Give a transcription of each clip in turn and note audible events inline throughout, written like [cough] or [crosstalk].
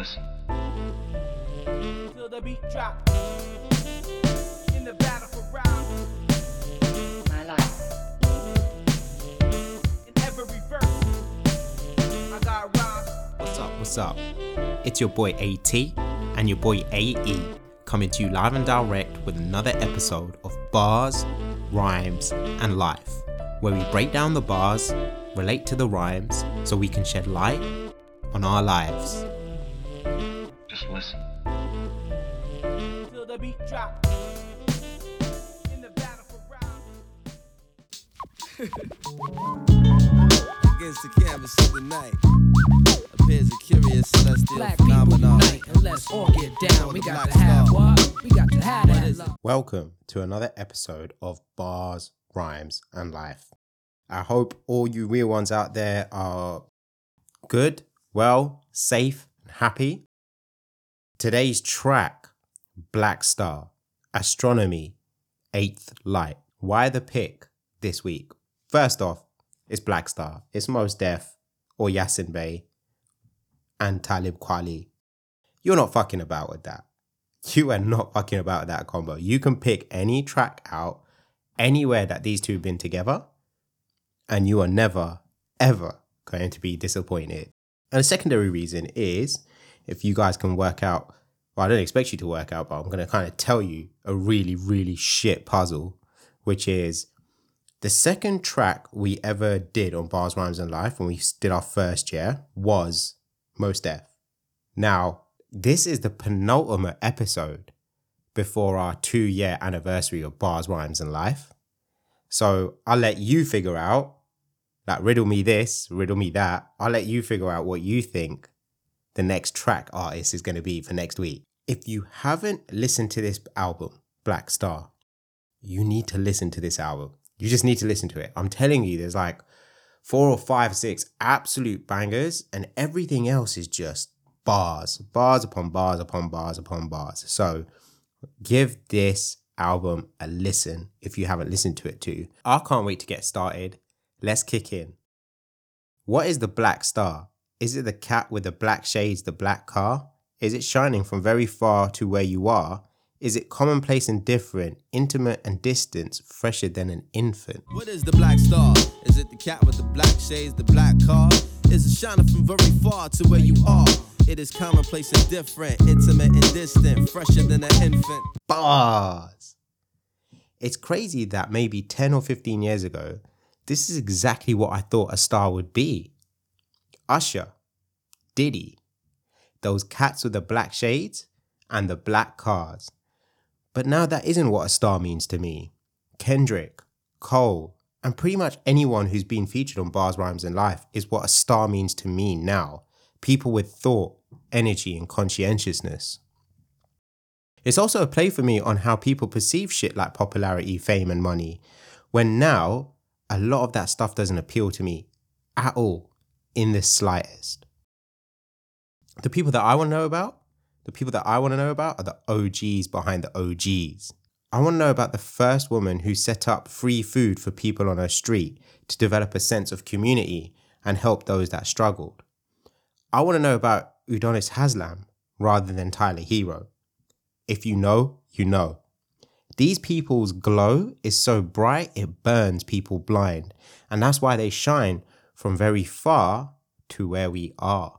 listen. till the beat drop. In the battle for round, my life. in every verse, I got rhymes. What's up? What's up? It's your boy AT and your boy AE coming to you live and direct with another episode of Bars, Rhymes, and Life, where we break down the bars, relate to the rhymes, so we can shed light on our lives. Just listen. till the beat drop. In the battle for round. against the canvas of the night. Appears a curious celestial Black phenomenon. unite and let's all get down. We got to have what? We got to have What love. Welcome to another episode of Bars, Rhymes, and Life. I hope all you real ones out there are good, well, safe, and happy. Today's track, Black Star, Astronomy, Eighth Light. Why the pick this week? First off, it's Black Star. It's Mos Def or Yasin Bey and Talib Kweli. You're not fucking about with that. You are not fucking about that combo. You can pick any track out anywhere that these two have been together, and you are never, ever going to be disappointed. And the secondary reason is if you guys can work out, well, I don't expect you to work out, but I'm going to kind of tell you a really, really shit puzzle, which is the second track we ever did on Bars, Rhymes, and Life when we did our first year was Mos Def. Now, this is the penultimate episode before our two year anniversary of Bars, Rhymes, and Life. So I'll let you figure out, like, riddle me this, riddle me that. I'll let you figure out what you think the next track artist is going to be for next week. If you haven't listened to this album, Black Star, you need to listen to this album. You just need to listen to it. I'm telling you, there's like four or five, six absolute bangers, and everything else is just bars, bars upon bars upon bars upon bars. So give this album a listen if you haven't listened to it too. I can't wait to get started. Let's kick in. What is the black star? Is it the cat with the black shades, the black car? Is it shining from very far to where you are? Is it commonplace and different, intimate and distant, fresher than an infant? What is the black star? Is it the cat with the black shades, the black car? Is it shining from very far to where you are? It is commonplace and different, intimate and distant, fresher than an infant. bars. It's crazy that maybe 10 or 15 years ago, this is exactly what I thought a star would be. Usher, Diddy, those cats with the black shades and the black cars. But now that isn't what a star means to me. Kendrick, Cole, and pretty much anyone who's been featured on Bars, Rhymes, and Life is what a star means to me now. People with thought, energy, and conscientiousness. It's also a play for me on how people perceive shit like popularity, fame, and money, when now a lot of that stuff doesn't appeal to me at all, in the slightest. The people that I want to know about, the people that I want to know about are the OGs behind the OGs. I want to know about the first woman who set up free food for people on her street to develop a sense of community and help those that struggled. I want to know about Udonis Haslem rather than Tyler Herro. If you know, you know. These people's glow is so bright it burns people blind, and that's why they shine from very far to where we are.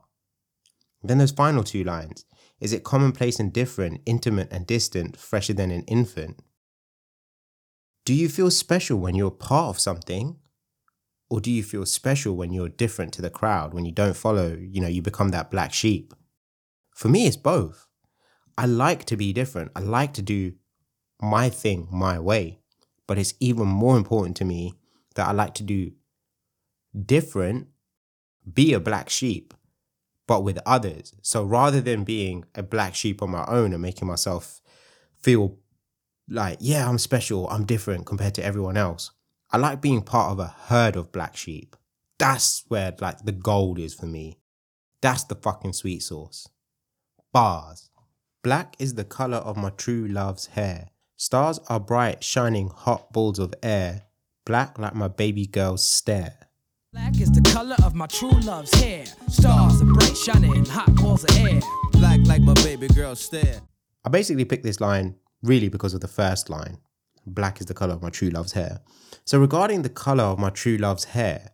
Then those final two lines is it commonplace and different, intimate and distant, fresher than an infant? Do you feel special when you're part of something? Or do you feel special when you're different to the crowd, when you don't follow, you know, you become that black sheep? For me, it's both. I like to be different. I like to do my thing my way. But it's even more important to me that I like to do different, be a black sheep, but with others. So rather than being a black sheep on my own and making myself feel like, yeah, I'm special, I'm different compared to everyone else, I like being part of a herd of black sheep. That's where like the gold is for me. That's the fucking sweet sauce. Bars. Black is the color of my true love's hair. Stars are bright, shining hot balls of air. Black like my baby girl's stare. Black is the color of my true love's hair. Stars are bright, shining, hot balls of air. Black like my baby girl stare. I basically picked this line really because of the first line. Black is the color of my true love's hair. So regarding the color of my true love's hair,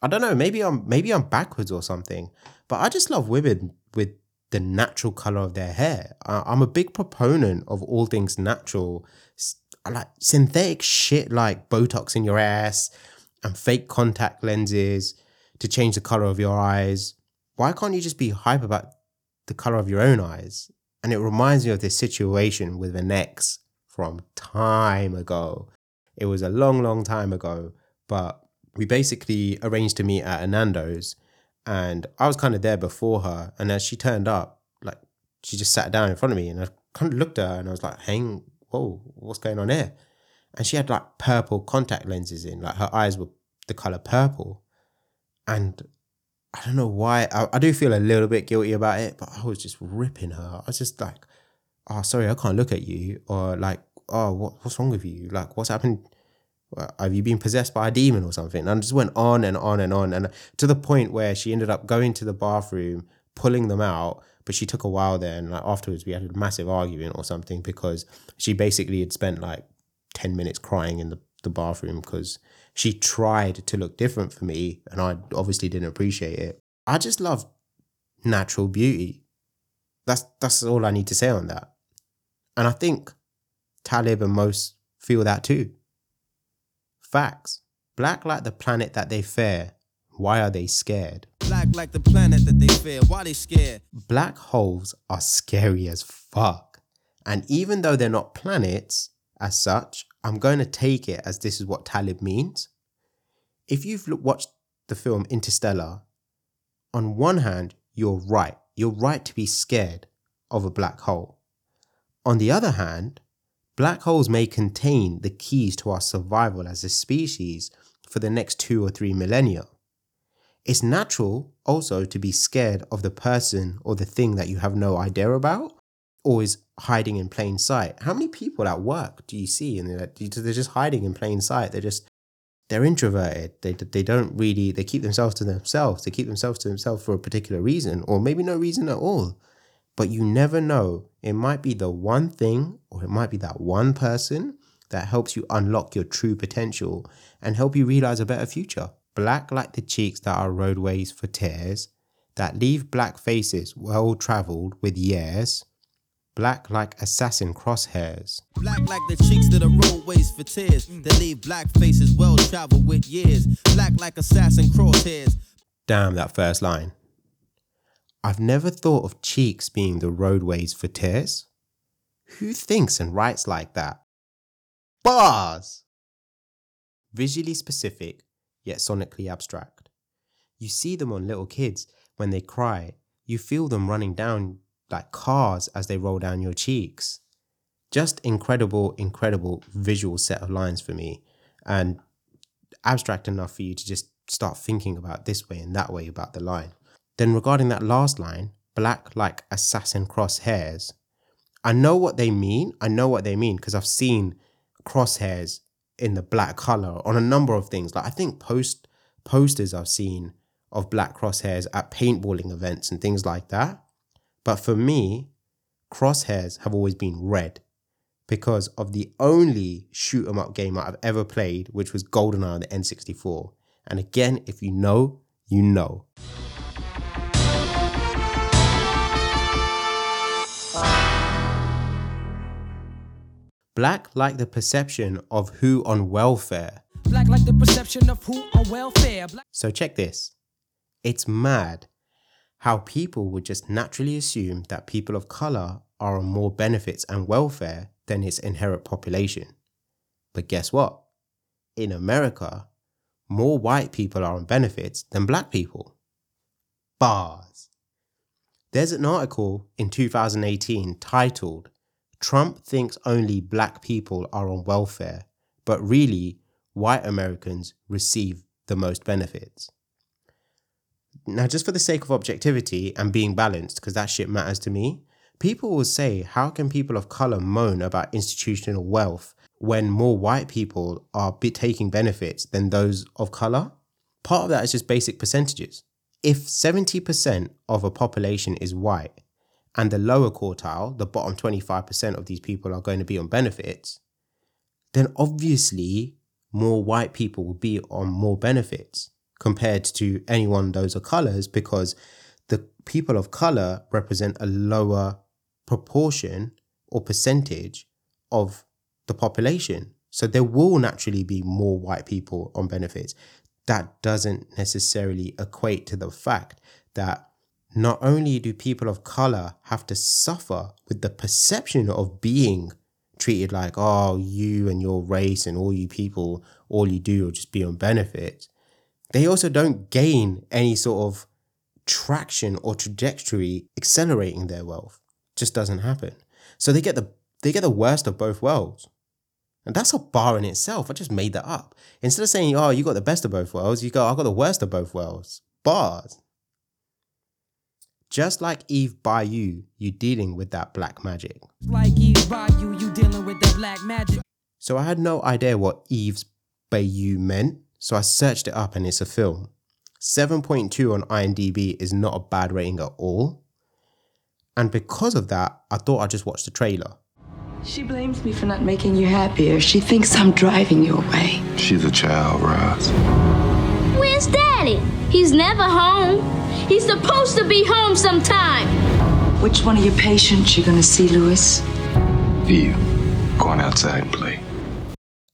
I don't know, maybe I'm maybe I'm backwards or something, but I just love women with the natural color of their hair. I, I'm a big proponent of all things natural. I like synthetic shit like Botox in your ass and fake contact lenses to change the color of your eyes. Why can't you just be hype about the color of your own eyes? And it reminds me of this situation with an ex from time ago. It was a long, long time ago, but we basically arranged to meet at a Nando's and I was kind of there before her. And as she turned up, like she just sat down in front of me and I kind of looked at her and I was like, hang, whoa, what's going on here? And she had like purple contact lenses in, like her eyes were the color purple. And I don't know why, I, I do feel a little bit guilty about it, but I was just ripping her. I was just like, oh, sorry, I can't look at you. Or like, oh, what, what's wrong with you? Like, what's happened? Have you been possessed by a demon or something? And I just went on and on and on. And to the point where she ended up going to the bathroom, pulling them out. But she took a while there. And like afterwards, we had a massive argument or something because she basically had spent like 10 minutes crying in the, the bathroom because she tried to look different for me. And I obviously didn't appreciate it. I just love natural beauty. That's that's all I need to say on that. And I think Talib and Mos feel that too. Facts. Black like the planet that they fear. Why are they scared? Black like the planet that they fear. Why they scared? Black holes are scary as fuck. And even though they're not planets as such, I'm going to take it as this is what Talib means. If you've watched the film Interstellar, on one hand, you're right. You're right to be scared of a black hole. On the other hand, black holes may contain the keys to our survival as a species for the next two or three millennia. It's natural also to be scared of the person or the thing that you have no idea about is hiding in plain sight. How many people at work do you see and they're, they're just hiding in plain sight? They're just they're introverted. They they don't really they keep themselves to themselves. They keep themselves to themselves for a particular reason or maybe no reason at all. But you never know. It might be the one thing or it might be that one person that helps you unlock your true potential and help you realize a better future. Black like the cheeks that are roadways for tears, that leave black faces well traveled with years, black like assassin crosshairs. Black like the cheeks that are roadways for tears. Mm. That leave black faces well traveled with years. Black like assassin crosshairs. Damn that first line. I've never thought of cheeks being the roadways for tears. Who thinks and writes like that? Bars! Visually specific, yet sonically abstract. You see them on little kids when they cry. You feel them running down like cars as they roll down your cheeks. Just incredible, incredible visual set of lines for me. And abstract enough for you to just start thinking about this way and that way about the line. Then regarding that last line, black like assassin crosshairs, I know what they mean. I know what they mean because I've seen crosshairs in the black color on a number of things. Like I think post posters I've seen of black crosshairs at paintballing events and things like that. But for me, crosshairs have always been red because of the only shoot 'em up game I've ever played, which was GoldenEye on the N64. And again, if you know, you know. Black like the perception of who on welfare. Black like the perception of who on welfare. Black So check this. It's mad how people would just naturally assume that people of color are on more benefits and welfare than its inherent population. But guess what? In America, more white people are on benefits than black people. Bars. There's an article in 2018 titled Trump thinks only black people are on welfare, but really, white Americans receive the most benefits. Now, just for the sake of objectivity and being balanced, because that shit matters to me, people will say, how can people of color moan about institutional wealth when more white people are be- taking benefits than those of color? Part of that is just basic percentages. If 70% of a population is white and the lower quartile, the bottom 25% of these people are going to be on benefits, then obviously more white people will be on more benefits compared to anyone those are colors because the people of color represent a lower proportion or percentage of the population. So there will naturally be more white people on benefits. That doesn't necessarily equate to the fact that not only do people of color have to suffer with the perception of being treated like, oh, you and your race and all you people, all you do will just be on benefits, they also don't gain any sort of traction or trajectory accelerating their wealth. Just doesn't happen. So they get the they get the worst of both worlds. And that's a bar in itself. I just made that up. Instead of saying, oh, you got the best of both worlds, you go, I got the worst of both worlds. Bars. Just like Eve Bayou, you dealing with that black magic. Like Eve Bayou, you dealing with that black magic. So I had no idea what Eve's Bayou meant, so I searched it up and it's a film. 7.2 on IMDb is not a bad rating at all. And because of that, I thought I'd just watch the trailer. She blames me for not making you happier. She thinks I'm driving you away. She's a child, Roz. Where's Daddy? He's never home. He's supposed to be home sometime. Which one of your patients you gonna see, Louis? Go on outside and play.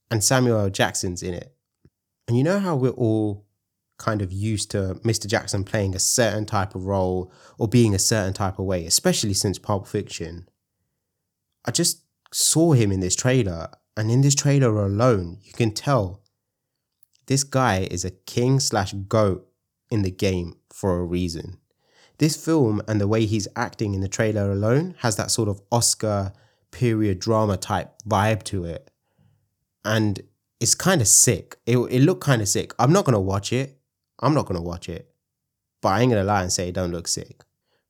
And Samuel L. Jackson's in it. And you know how we're all kind of used to Mr. Jackson playing a certain type of role or being a certain type of way, especially since Pulp Fiction. I just saw him in this trailer, and in this trailer alone, you can tell this guy is a king slash goat in the game for a reason. This film and the way he's acting in the trailer alone has that sort of Oscar period drama type vibe to it. And it's kind of sick. It, it looked kind of sick. I'm not going to watch it. I'm not going to watch it. But I ain't going to lie and say it don't look sick.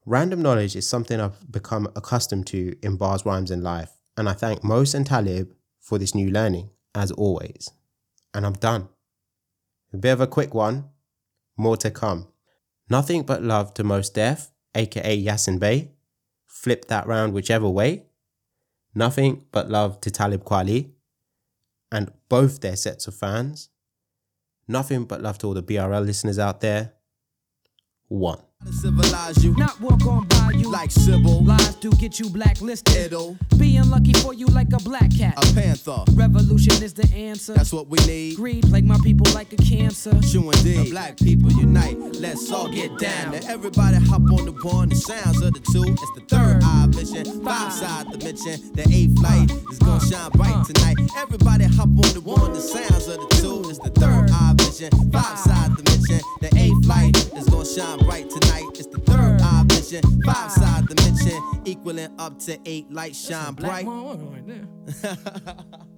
Random knowledge is something I've become accustomed to in bars, rhymes, and life and I thank Mos and Talib for this new learning, as always. And I'm done. A bit of a quick one, more to come. Nothing but love to Mos Def, aka Yasin Bey. Flip that round whichever way. Nothing but love to Talib Kweli and both their sets of fans. Nothing but love to all the BRL listeners out there. One. Civilize you Not walk on by you. like Sybil, Lies do get you blacklisted. It'll, Being lucky for you like a black cat. a panther. Revolution is the answer. That's what we need. Greed plague my people like a cancer. True indeed. Black people unite. Let's all get down. Now everybody hop on the one. The sounds of the two. It's the third eye vision. Five side dimension. The eighth light is gonna uh, shine bright uh. tonight. Everybody hop on the one. The sounds of the two. It's the third eye vision. Five side dimension. The eighth light is gonna shine bright tonight. It's the third eye vision. Five dimension. Equaling up to eight lights shine bright. [laughs]